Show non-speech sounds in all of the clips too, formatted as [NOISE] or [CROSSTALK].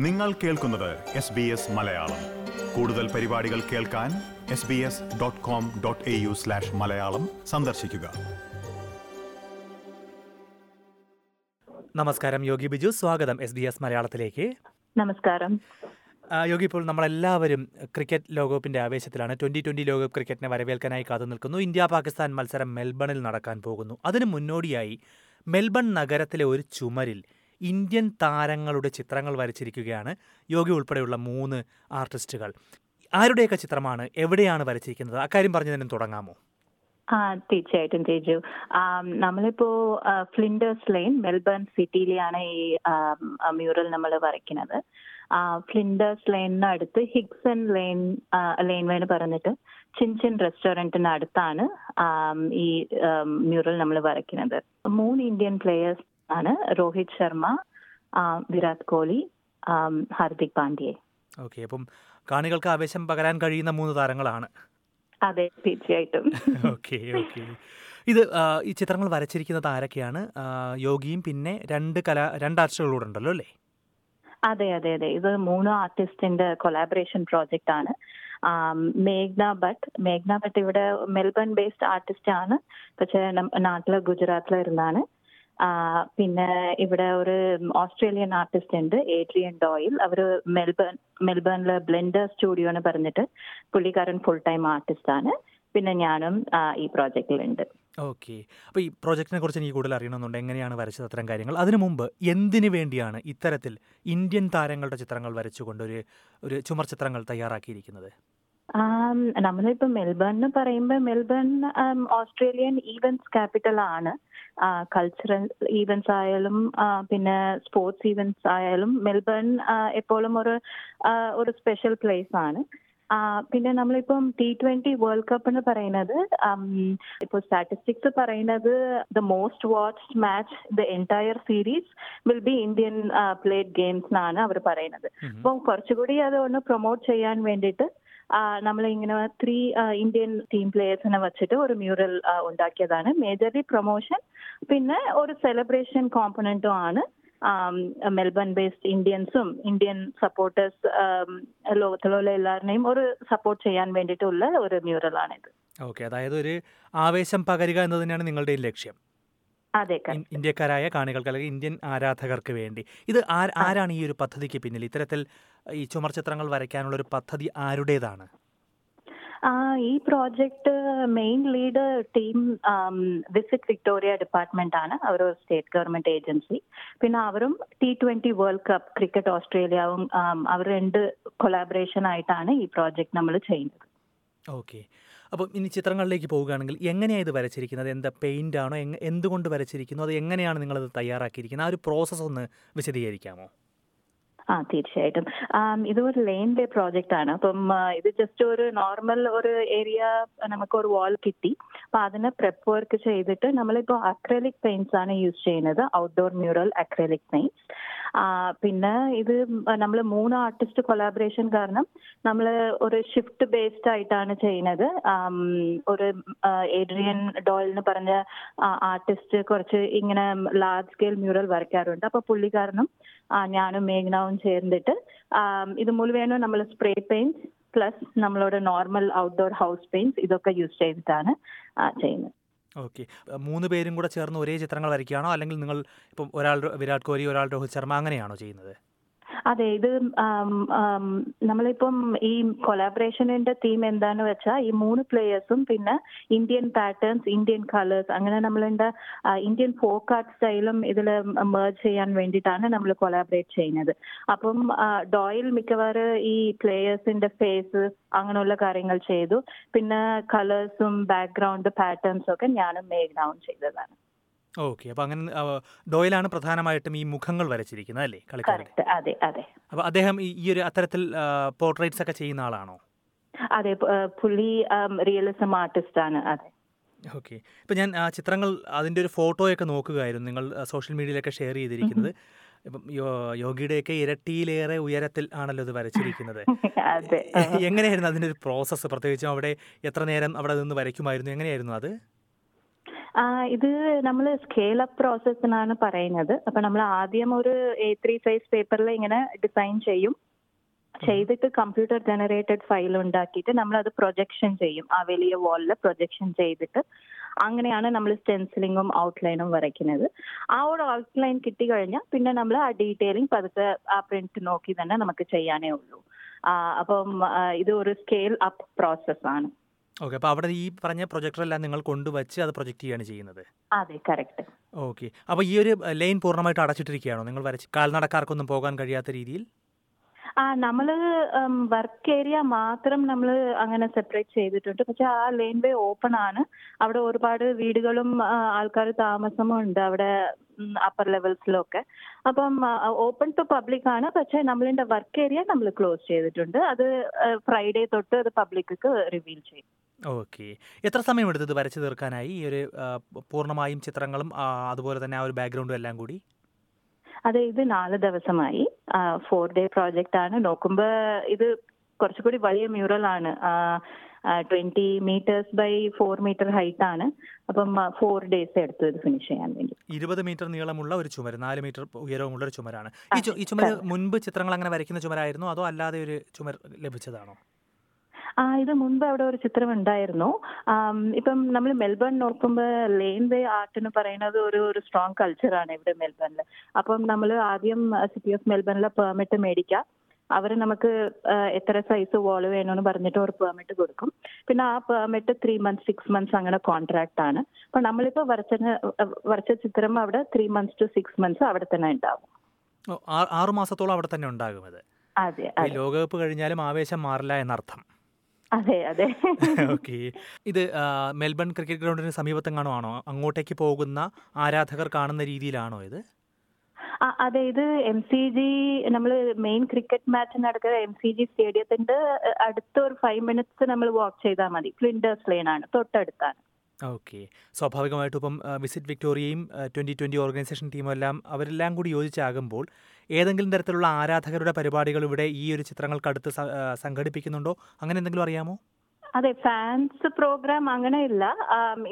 നിങ്ങൾ കേൾക്കുന്നത് S B S Malayalam. കൂടുതൽ പരിപാടികൾ കേൾക്കാൻ S B S dot com dot A U slash Malayalam സന്ദർശിക്കുക. നമസ്കാരം യോഗി ബിജു. സ്വാഗതം എസ് ബി എസ് മലയാളത്തിലേക്ക്. നമസ്കാരം. യോഗി ഇപ്പോൾ നമ്മളെല്ലാവരും ക്രിക്കറ്റ് ലോകകപ്പിന്റെ ആവേശത്തിലാണ്. ട്വന്റി ട്വന്റി ലോകകപ്പ് ക്രിക്കറ്റിനെ വരവേൽക്കാനായി കാത്തു നിൽക്കുന്നു. ഇന്ത്യ പാകിസ്ഥാൻ മത്സരം മെൽബണിൽ നടക്കാൻ പോകുന്നു. അതിന് മുന്നോടിയായി മെൽബൺ നഗരത്തിലെ ഒരു ചുമരിൽ ഇന്ത്യൻ താരങ്ങളുടെ ചിത്രങ്ങൾ വരച്ചിരിക്കുകയാണ്. യോഗി ഉൾപ്പെടെയുള്ള മൂന്ന് ആർട്ടിസ്റ്റുകൾ. ആരുടെയൊക്കെ ചിത്രമാണ് എവിടെയാണ് വരച്ചിരിക്കുന്നത്? അക്കാര്യം പറഞ്ഞു തന്നെ തുടങ്ങാമോ? ആ തീർച്ചയായിട്ടും തേജു. നമ്മളിപ്പോ ഫ്ലിൻഡേഴ്സ് ലൈൻ മെൽബൺ സിറ്റിയിലാണ് ഈ മ്യൂറൽ നമ്മൾ വരയ്ക്കുന്നത്. ഫ്ലിൻഡേഴ്സ് ലൈനിന് അടുത്ത് ഹിഗ്സൺ ആ, ലൈൻ എന്ന് പറഞ്ഞിട്ട് ചിൻചിൻ റെസ്റ്റോറന്റിന് അടുത്താണ് ഈ മ്യൂറൽ നമ്മൾ വരയ്ക്കുന്നത്. മൂന്ന് ഇന്ത്യൻ പ്ലേയേഴ്സ് ആണ്. രോഹിത് ശർമ്മ വിരാട് കോഹ്ലി ഹാർദിക് പാണ്ഡ്യെ ഓക്കെ. അപ്പം കാണികൾക്ക് ആവേശം പകരാൻ കഴിയുന്ന മൂന്ന് താരങ്ങളാണ്. അതെ തീർച്ചയായിട്ടും. Okay okay. ഇത് ഈ ചിത്രങ്ങൾ വരച്ചിരിക്കുന്നത് ആരൊക്കെയാണ്? യോഗിയും പിന്നെ രണ്ട് കല രണ്ട് ആർട്ടിസ്റ്റുകളൂടെ ഉണ്ടല്ലോ അല്ലേ? അതെ അതെ അതെ. ഇത് മൂന്ന് ആർട്ടിസ്റ്റിന്റെ കൊലാബറേഷൻ പ്രോജക്റ്റ് ആണ്. മേഘ്ന ഭട്ട്. മേഘ്ന ഭട്ട് ഇവിടെ മെൽബൺ ബേസ്ഡ് ആർട്ടിസ്റ്റ് ആണ്. പക്ഷേ നാട്ടിലെ ഗുജറാത്തിലിരുന്നാണ് ആ, പിന്നെ ഇവിടെ ഒരു ഓസ്ട്രേലിയൻ ആർട്ടിസ്റ്റ് ഉണ്ട് ഏഡ്രിയൻ ഡോയിൽ അവർ മെൽബൺ മെൽബണിലെ ബ്ലെൻഡർ സ്റ്റുഡിയോ എന്ന് പറഞ്ഞിട്ട് പുള്ളിക്കാരൻ ഫുൾ ടൈം ആർട്ടിസ്റ്റ് ആണ്. പിന്നെ ഞാനും ഈ പ്രോജക്റ്റിലുണ്ട് ഓക്കെ അപ്പോൾ ഈ പ്രോജക്റ്റിനെ കുറിച്ച് എനിക്ക് കൂടുതൽ അറിയണമെന്നുണ്ട്. എങ്ങനെയാണ് വരച്ചത് അത്തരം കാര്യങ്ങൾ? അതിനു മുമ്പ് എന്തിനു വേണ്ടിയാണ് ഇത്തരത്തിൽ ഇന്ത്യൻ താരങ്ങളുടെ ചിത്രങ്ങൾ വരച്ചുകൊണ്ട് ഒരു ഒരു ചുമർ ചിത്രങ്ങൾ തയ്യാറാക്കിയിരിക്കുന്നത്? നമ്മളിപ്പോ മെൽബൺ എന്ന് പറയുമ്പോൾ മെൽബൺ ഓസ്ട്രേലിയൻ ഈവൻസ് ക്യാപിറ്റൽ ആണ്. കൾച്ചറൽ ഈവൻസ് ആയാലും പിന്നെ സ്പോർട്സ് ഈവൻസ് ആയാലും മെൽബൺ എപ്പോഴും ഒരു ഒരു സ്പെഷ്യൽ പ്ലേസ് ആണ്. പിന്നെ നമ്മളിപ്പം ടി ട്വന്റി വേൾഡ് കപ്പ് എന്ന് പറയുന്നത് ഇപ്പോൾ സ്റ്റാറ്റിസ്റ്റിക്സ് പറയുന്നത് the most watched match the entire series will be Indian played games എന്നാണ് അവർ പറയുന്നത്. അപ്പോൾ കുറച്ചുകൂടി അത് ഒന്ന് പ്രൊമോട്ട് ചെയ്യാൻ വേണ്ടിയിട്ട് നമ്മൾ ഇങ്ങനെ ത്രീ ഇന്ത്യൻ ടീം പ്ലേയേഴ്സിനെ വെച്ചിട്ട് ഒരു മ്യൂറൽ ഉണ്ടാക്കിയതാണ്. മേജർലി പ്രൊമോഷൻ പിന്നെ ഒരു സെലിബ്രേഷൻ കോമ്പണന്റും ആണ് മെൽബൺ ബേസ്ഡ് ഇന്ത്യൻസും ഇന്ത്യൻ സപ്പോർട്ടേഴ്സ് ലോകത്തിലുള്ള എല്ലാവരുടെയും ഒരു സപ്പോർട്ട് ചെയ്യാൻ വേണ്ടിയിട്ടുള്ള ഒരു മ്യൂറലാണിത് ഓക്കെ അതായത് ഒരു ആവേശം പകരുക എന്നത് തന്നെയാണ് നിങ്ങളുടെ ലക്ഷ്യം. ഇന്ത്യക്കാരായ കാണികൾക്ക് അല്ലെങ്കിൽ ഇന്ത്യൻ ആരാധകർക്ക് വേണ്ടി. ഇത് ആരാണ് ഈ ഒരു പദ്ധതിക്ക് പിന്നിൽ? ഇത്തരത്തിൽ ഈ ചുമർചിത്രങ്ങൾ വരയ്ക്കാനുള്ള ഒരു പദ്ധതി ആരുടേതാണ്? ഈ project main lead team Visit Victoria department ആണ് അവർ സ്റ്റേറ്റ് ഗവൺമെന്റ് ഏജൻസി. പിന്നെ അവരും T twenty World Cup cricket ഓസ്ട്രേലിയവും അവർ രണ്ട് കൊളാബറേഷൻ ആയിട്ടാണ് ഈ പ്രോജക്റ്റ് നമ്മൾ ചെയ്യുന്നത്. ഓക്കെ. അപ്പം ഇനി ചിത്രങ്ങളിലേക്ക് പോവുകയാണെങ്കിൽ എങ്ങനെയാണ് ഇത് വരച്ചിരിക്കുന്നത്? എന്താ പെയിന്റ് ആണോ? എന്തുകൊണ്ട് വരച്ചിരിക്കുന്നു? അത് എങ്ങനെയാണ് നിങ്ങളത് തയ്യാറാക്കിയിരിക്കുന്നത്? ആ ഒരു പ്രോസസ്സ് ഒന്ന് വിശദീകരിക്കാമോ? ആ തീർച്ചയായിട്ടും. ഇത് ഒരു ലെയിൻ വേ പ്രോജക്റ്റ് ആണ്. അപ്പം ഇത് ജസ്റ്റ് ഒരു നോർമൽ ഒരു ഏരിയ നമുക്ക് ഒരു വാൾ കിട്ടി. അപ്പൊ അതിന് പ്രെപ്പ് വർക്ക് ചെയ്തിട്ട് നമ്മളിപ്പോ അക്രലിക് പെയിന്റ്സ് ആണ് യൂസ് ചെയ്യുന്നത്. ഔട്ട്ഡോർ മ്യൂറൽ അക്രലിക് പെയിന്റ്സ് പിന്നെ ഇത് നമ്മൾ മൂന്ന് ആർട്ടിസ്റ്റ് കൊളാബറേഷൻ കാരണം നമ്മൾ ഒരു ഷിഫ്റ്റ് ബേസ്ഡ് ആയിട്ടാണ് ചെയ്യുന്നത്. ഒരു ഏഡ്രിയൻ ഡോൾ എന്ന് പറഞ്ഞ ആർട്ടിസ്റ്റ് കുറച്ച് ഇങ്ങനെ ലാർജ് സ്കെയിൽ മ്യൂറൽ വരയ്ക്കാറുണ്ട്. അപ്പൊ പുള്ളിക്കാരനും കാരണം ഞാനും മേഘ്നാവും ചേർന്നിട്ട് ഇത് മുഴുവനും നമ്മൾ സ്പ്രേ പെയിന്റ് പ്ലസ് നമ്മളോട് നോർമൽ ഔട്ട്ഡോർ ഹൗസ് പെയിന്റ് ഇതൊക്കെ യൂസ് ചെയ്തിട്ടാണ് ചെയ്യുന്നത്. ഓക്കെ. മൂന്ന് പേരും കൂടെ ചേർന്ന് ഒരേ ചിത്രങ്ങൾ വരയ്ക്കുകയാണോ? അല്ലെങ്കിൽ നിങ്ങൾ ഇപ്പം ഒരാൾ വിരാട് കോഹ്ലി ഒരാൾ രോഹിത് ശർമ്മ അങ്ങനെയാണോ ചെയ്യുന്നത്? അതെ ഇത് നമ്മളിപ്പം ഈ കൊലാബറേഷനിന്റെ തീം എന്താന്ന് വെച്ചാൽ ഈ മൂന്ന് പ്ലേയേഴ്സും പിന്നെ ഇന്ത്യൻ പാറ്റേൺസ് ഇന്ത്യൻ കളേഴ്സ് അങ്ങനെ നമ്മളുടെ ഇന്ത്യൻ ഫോക്ക് ആർട്ട് സ്റ്റൈലും ഇതിൽ മേർജ് ചെയ്യാൻ വേണ്ടിയിട്ടാണ് നമ്മൾ കൊലാബറേറ്റ് ചെയ്യുന്നത്. അപ്പം ഡോയിൽ മിക്കവാറും ഈ പ്ലേയേഴ്സിന്റെ ഫേസ് അങ്ങനെയുള്ള കാര്യങ്ങൾ ചെയ്തു. പിന്നെ കളേഴ്സും ബാക്ക്ഗ്രൗണ്ട് പാറ്റേൺസും ഒക്കെ ഞാനും മേക്ക് ഡൗൺ ചെയ്തതാണ്. ഓക്കെ അപ്പൊ അങ്ങനെ ഡോയിലാണ് പ്രധാനമായിട്ടും ഈ മുഖങ്ങൾ വരച്ചിരിക്കുന്നത് അല്ലേ കളിക്കാരുടെ? അതെ അതെ. അപ്പോൾ അദ്ദേഹം ഈ ഒരു അത്തരത്തിൽ പോർട്രേറ്റ്സ് ഒക്കെ ചെയ്യുന്ന ആളാണോ? അതെ പുള്ളി റിയലിസം ആർട്ടിസ്റ്റ് ആണ് അതെ. ഓക്കെ ഇപ്പം ഞാൻ ആ ചിത്രങ്ങൾ അതിന്റെ ഒരു ഫോട്ടോയൊക്കെ നോക്കുകയായിരുന്നു നിങ്ങൾ സോഷ്യൽ മീഡിയയിലൊക്കെ ഷെയർ ചെയ്തിരിക്കുന്നത്. ഇപ്പം യോഗിയുടെയൊക്കെ ഇരട്ടിയിലേറെ ഉയരത്തിൽ ആണല്ലോ ഇത് വരച്ചിരിക്കുന്നത്. [LAUGHS] എങ്ങനെയായിരുന്നു അതിന്റെ ഒരു പ്രോസസ്സ് പ്രത്യേകിച്ചും അവിടെ എത്ര നേരം അവിടെ നിന്ന് വരയ്ക്കുമായിരുന്നു എങ്ങനെയായിരുന്നു അത്? ഇത് നമ്മൾ സ്കെയിൽ അപ്പ് പ്രോസസ് എന്നാണ് പറയുന്നത്. അപ്പൊ നമ്മൾ ആദ്യം ഒരു എ ത്രീ സൈസ് പേപ്പറിൽ ഇങ്ങനെ ഡിസൈൻ ചെയ്യും. ചെയ്തിട്ട് കമ്പ്യൂട്ടർ ജനറേറ്റഡ് ഫയൽ ഉണ്ടാക്കിയിട്ട് നമ്മൾ അത് പ്രൊജക്ഷൻ ചെയ്യും. ആ വലിയ വാളിൽ പ്രൊജക്ഷൻ ചെയ്തിട്ട് അങ്ങനെയാണ് നമ്മൾ സ്റ്റെൻസിലിങ്ങും ഔട്ട്ലൈനും വരയ്ക്കുന്നത്. ആ ഒരു ഔട്ട്ലൈൻ കിട്ടി കഴിഞ്ഞാൽ പിന്നെ നമ്മൾ ആ ഡീറ്റെയിലിംഗ് പതുക്കെ ആ പ്രിന്റ് നോക്കി തന്നെ നമുക്ക് ചെയ്യാനേ ഉള്ളൂ. അപ്പം ഇത് ഒരു സ്കെയിൽ അപ്പ് പ്രോസസ് ആണ്. ഓക്കെ അപ്പോൾ അവിടെ ഈ പറഞ്ഞ പ്രൊജക്ടർ പ്രൊജക്ടറെല്ലാം നിങ്ങൾ കൊണ്ടുവച്ച് അത് പ്രൊജക്ട് ചെയ്യാണ് ചെയ്യുന്നത്. അതെ കറക്റ്റ്. ഓക്കെ അപ്പോൾ ഈ ഒരു ലൈൻ പൂർണമായിട്ട് അടച്ചിട്ടിരിക്കുകയാണോ? നിങ്ങൾ വരച്ച് കാൽനടക്കാർക്കൊന്നും പോകാൻ കഴിയാത്ത രീതിയിൽ? ആ നമ്മൾ വർക്ക് ഏരിയ മാത്രം നമ്മൾ അങ്ങനെ സെപ്പറേറ്റ് ചെയ്തിട്ടുണ്ട്. പക്ഷെ ആ ലൈൻ വേ ഓപ്പൺ ആണ്. അവിടെ ഒരുപാട് വീടുകളും ആൾക്കാർ താമസവും ഉണ്ട് അവിടെ അപ്പർ ലെവൽസിലൊക്കെ അപ്പം ഓപ്പൺ ടു പബ്ലിക് ആണ്. പക്ഷെ നമ്മളിന്റെ വർക്ക് ഏരിയ നമ്മൾ ക്ലോസ് ചെയ്തിട്ടുണ്ട്. അത് ഫ്രൈഡേ തൊട്ട് അത് പബ്ലിക്ക് റിവീൽ ചെയ്യും. ഓക്കെ. എത്ര സമയം എടുത്തത് വരച്ചു തീർക്കാനായി? ഈ ഒരു പൂർണമായും ചിത്രങ്ങളും അതുപോലെ തന്നെ ആ ഒരു ബാക്ക്ഗ്രൗണ്ടും എല്ലാം കൂടി? അതെ ഇത് നാല് ദിവസമായി. ഫോർ ഡേ പ്രോജക്റ്റ് ആണ്. നോക്കുമ്പോ ഇത് കുറച്ചുകൂടി വലിയ മ്യൂറൽ ആണ്. Twenty metres by four metre height ആണ്. അപ്പം ഫോർ ഡേയ്സ് എടുത്തു ഇത് ഫിനിഷ് ചെയ്യാൻ വേണ്ടി. ഇരുപത് മീറ്റർ നീളമുള്ള ഒരു ചുമര് നാല് മീറ്റർ ഉയരവുമുള്ള ഒരു ചുമരാണ്. ഈ ചുമര് മുൻപ് ചിത്രങ്ങൾ അങ്ങനെ വരയ്ക്കുന്ന ചുമരായിരുന്നു? അതോ അല്ലാതെ ഒരു ചുമർ ലഭിച്ചതാണോ? ആ ഇത് മുൻപ് അവിടെ ഒരു ചിത്രം ഉണ്ടായിരുന്നു. ഇപ്പം നമ്മൾ മെൽബൺ നോക്കുമ്പോൾ ലെയിൻ വേ ആർട്ട് എന്ന് പറയുന്നത് ഒരു ഒരു സ്ട്രോങ് കൾച്ചറാണ് ഇവിടെ മെൽബണിൽ അപ്പം നമ്മൾ ആദ്യം സിറ്റി ഓഫ് മെൽബണിലെ പെർമിറ്റ് മേടിക്കാം. അവർ നമുക്ക് എത്ര സൈസ് വാൾ വേണമെന്ന് പറഞ്ഞിട്ട് ഒരു പെർമിറ്റ് കൊടുക്കും. പിന്നെ ആ permit three months six months അങ്ങനെ കോൺട്രാക്ട് ആണ്. അപ്പൊ നമ്മളിപ്പോ വരച്ച വരച്ച ചിത്രം അവിടെ three months to six months അവിടെ തന്നെ ഉണ്ടാവും. ആറു മാസത്തോളം അവിടെ തന്നെ ഉണ്ടാകും അതെ. ലോകകപ്പ് കഴിഞ്ഞാലും ആവേശം മാറില്ല എന്നർത്ഥം. അതെ അതെ. [LAUGHS] ഓക്കെ. ഇത് മെൽബൺ ക്രിക്കറ്റ് ഗ്രൗണ്ടിന് സമീപത്തെങ്ങാണോ ആണോ? അങ്ങോട്ടേക്ക് പോകുന്ന ആരാധകർ കാണുന്ന രീതിയിലാണോ ഇത്? അതെ ഇത് എം സി ജി നമ്മൾ മെയിൻ ക്രിക്കറ്റ് മാച്ച് നടക്കുന്ന എം സി ജി സ്റ്റേഡിയത്തിന്റെ അടുത്ത ഒരു ഫൈവ് മിനിറ്റ്സ് നമ്മൾ വാക്ക് ചെയ്താൽ മതി. ഫ്ലിൻഡേഴ്സ് ലെയിൻ ആണ് തൊട്ടടുത്താണ്. ഓക്കെ. സ്വാഭാവികമായിട്ടും ഇപ്പം വിസിറ്റ് വിക്ടോറിയയും ട്വന്റി ട്വന്റി ഓർഗനൈസേഷൻ ടീമും എല്ലാം അവരെല്ലാം കൂടി യോജിച്ചാകുമ്പോൾ ഏതെങ്കിലും തരത്തിലുള്ള ആരാധകരുടെ പരിപാടികൾ ഇവിടെ ഈ ഒരു ചിത്രങ്ങൾക്കടുത്ത് സംഘടിപ്പിക്കുന്നുണ്ടോ? അങ്ങനെ എന്തെങ്കിലും അറിയാമോ? അതെ ഫാൻസ് പ്രോഗ്രാം അങ്ങനെ ഇല്ല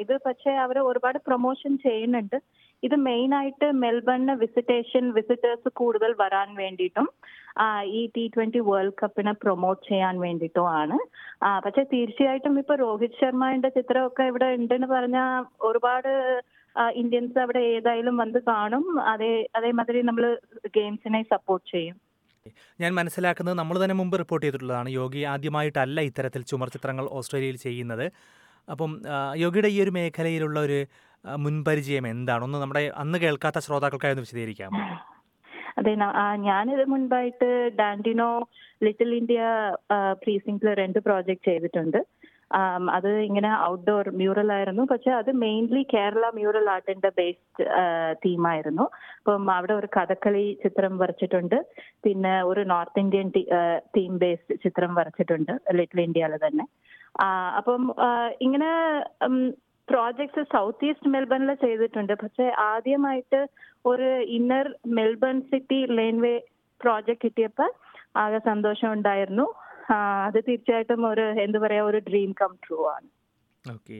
ഇത് പക്ഷേ അവർ ഒരുപാട് പ്രൊമോഷൻ ചെയ്യുന്നുണ്ട്. ഇത് മെയിൻ ആയിട്ട് മെൽബണിന് വിസിറ്റേഷൻ വിസിറ്റേഴ്സ് കൂടുതൽ വരാൻ വേണ്ടിയിട്ടും ഈ ടി ട്വന്റി വേൾഡ് കപ്പിനെ പ്രൊമോട്ട് ചെയ്യാൻ വേണ്ടിയിട്ടും ആണ്. പക്ഷെ തീർച്ചയായിട്ടും ഇപ്പൊ രോഹിത് ശർമ്മയുടെ ചിത്രമൊക്കെ ഇവിടെ ഉണ്ടെന്ന് പറഞ്ഞാൽ ഒരുപാട് ഇന്ത്യൻസ് അവിടെ ഏതായാലും വന്ന് കാണും. അതേ അതേമാതിരി നമ്മൾ ഗെയിംസിനെ സപ്പോർട്ട് ചെയ്യും. ഞാൻ മനസ്സിലാക്കുന്നത് നമ്മൾ തന്നെ മുമ്പ് റിപ്പോർട്ട് ചെയ്തിട്ടുള്ളതാണ്. യോഗി ആദ്യമായിട്ടല്ല ഇത്തരത്തിൽ ചുമർ ചിത്രങ്ങൾ ഓസ്ട്രേലിയയിൽ ചെയ്യുന്നത്. അപ്പം യോഗിയുടെ ഈ ഒരു മേഖലയിലുള്ള ഒരു മുൻപരിചയം എന്താണ്? ഒന്ന് നമ്മുടെ അന്ന് കേൾക്കാത്ത ശ്രോതാക്കൾക്കായി ഒന്ന് വിശദീകരിക്കാം. അതെ ഞാനിത് മുൻപായിട്ട് ഡാൻഡിനോ ലിറ്റിൽ ഇന്ത്യ പ്രീസിംഗിൽ രണ്ട് പ്രോജക്റ്റ് ചെയ്തിട്ടുണ്ട്. അത് ഇങ്ങനെ ഔട്ട്ഡോർ മ്യൂറൽ ആയിരുന്നു. പക്ഷെ അത് മെയിൻലി കേരള മ്യൂറൽ ആർട്ടിന്റെ ബേസ്ഡ് തീമായിരുന്നു അപ്പം അവിടെ ഒരു കഥകളി ചിത്രം വരച്ചിട്ടുണ്ട്. പിന്നെ ഒരു നോർത്ത് ഇന്ത്യൻ തീം ബേസ്ഡ് ചിത്രം വരച്ചിട്ടുണ്ട് ലിറ്റിൽ ഇന്ത്യയിൽ തന്നെ. അപ്പം ഇങ്ങനെ പ്രോജക്ട്സ് സൗത്ത് ഈസ്റ്റ് മെൽബണിൽ ചെയ്തിട്ടുണ്ട്. പക്ഷെ ആദ്യമായിട്ട് ഒരു inner Melbourne city laneway project കിട്ടിയപ്പോൾ ആകെ സന്തോഷം ഉണ്ടായിരുന്നു. അത് തീർച്ചയായിട്ടും ഒരു എന്താ പറയാ ഒരു ഡ്രീം കം ട്രൂ ആണ്. ഓക്കെ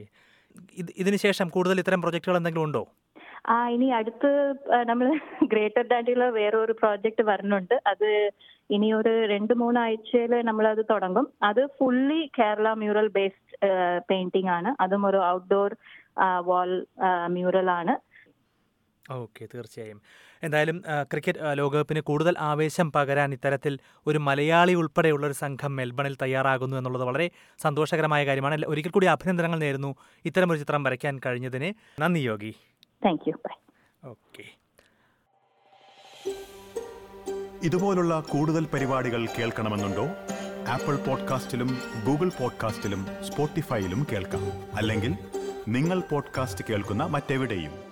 ഇത് ശേഷം കൂടുതൽ ഇത്തരം പ്രൊജക്ടുകൾ എന്തെങ്കിലും ഉണ്ടോ? ആ ഇനി അടുത്ത് നമ്മൾ ഗ്രേറ്റർ ഡാൻഡിയിൽ വേറെ ഒരു പ്രോജക്റ്റ് വരുന്നുണ്ട് അത് ഇനി ഒരു രണ്ട് മൂന്ന് ആഴ്ചയിൽ നമ്മൾ അത് തുടങ്ങും അത് fully Kerala mural based painting ആണ്. അതും ഒരു ഔട്ട്ഡോർ വാൾ മ്യൂറൽ ആണ്. ഓക്കെ തീർച്ചയായും. എന്തായാലും ക്രിക്കറ്റ് ലോകകപ്പിന് കൂടുതൽ ആവേശം പകരാൻ ഇത്തരത്തിൽ ഒരു മലയാളി ഉൾപ്പെടെയുള്ള ഒരു സംഘം മെൽബണിൽ തയ്യാറാകുന്നു എന്നുള്ളത് വളരെ സന്തോഷകരമായ കാര്യമാണ്. ഒരിക്കൽ കൂടി അഭിനന്ദനങ്ങൾ നേരുന്നു ഇത്തരം ഒരു ചിത്രം വരയ്ക്കാൻ കഴിഞ്ഞതിന്. നന്ദി Yogi. Thank you bye okay. ഇതുപോലുള്ള കൂടുതൽ പരിപാടികൾ കേൾക്കണമെന്നുണ്ടോ? ആപ്പിൾ പോഡ്കാസ്റ്റിലും ഗൂഗിൾ പോഡ്കാസ്റ്റിലും സ്പോട്ടിഫൈയിലും കേൾക്കാം. അല്ലെങ്കിൽ നിങ്ങൾ പോഡ്കാസ്റ്റ് കേൾക്കുന്ന മറ്റെവിടെയും.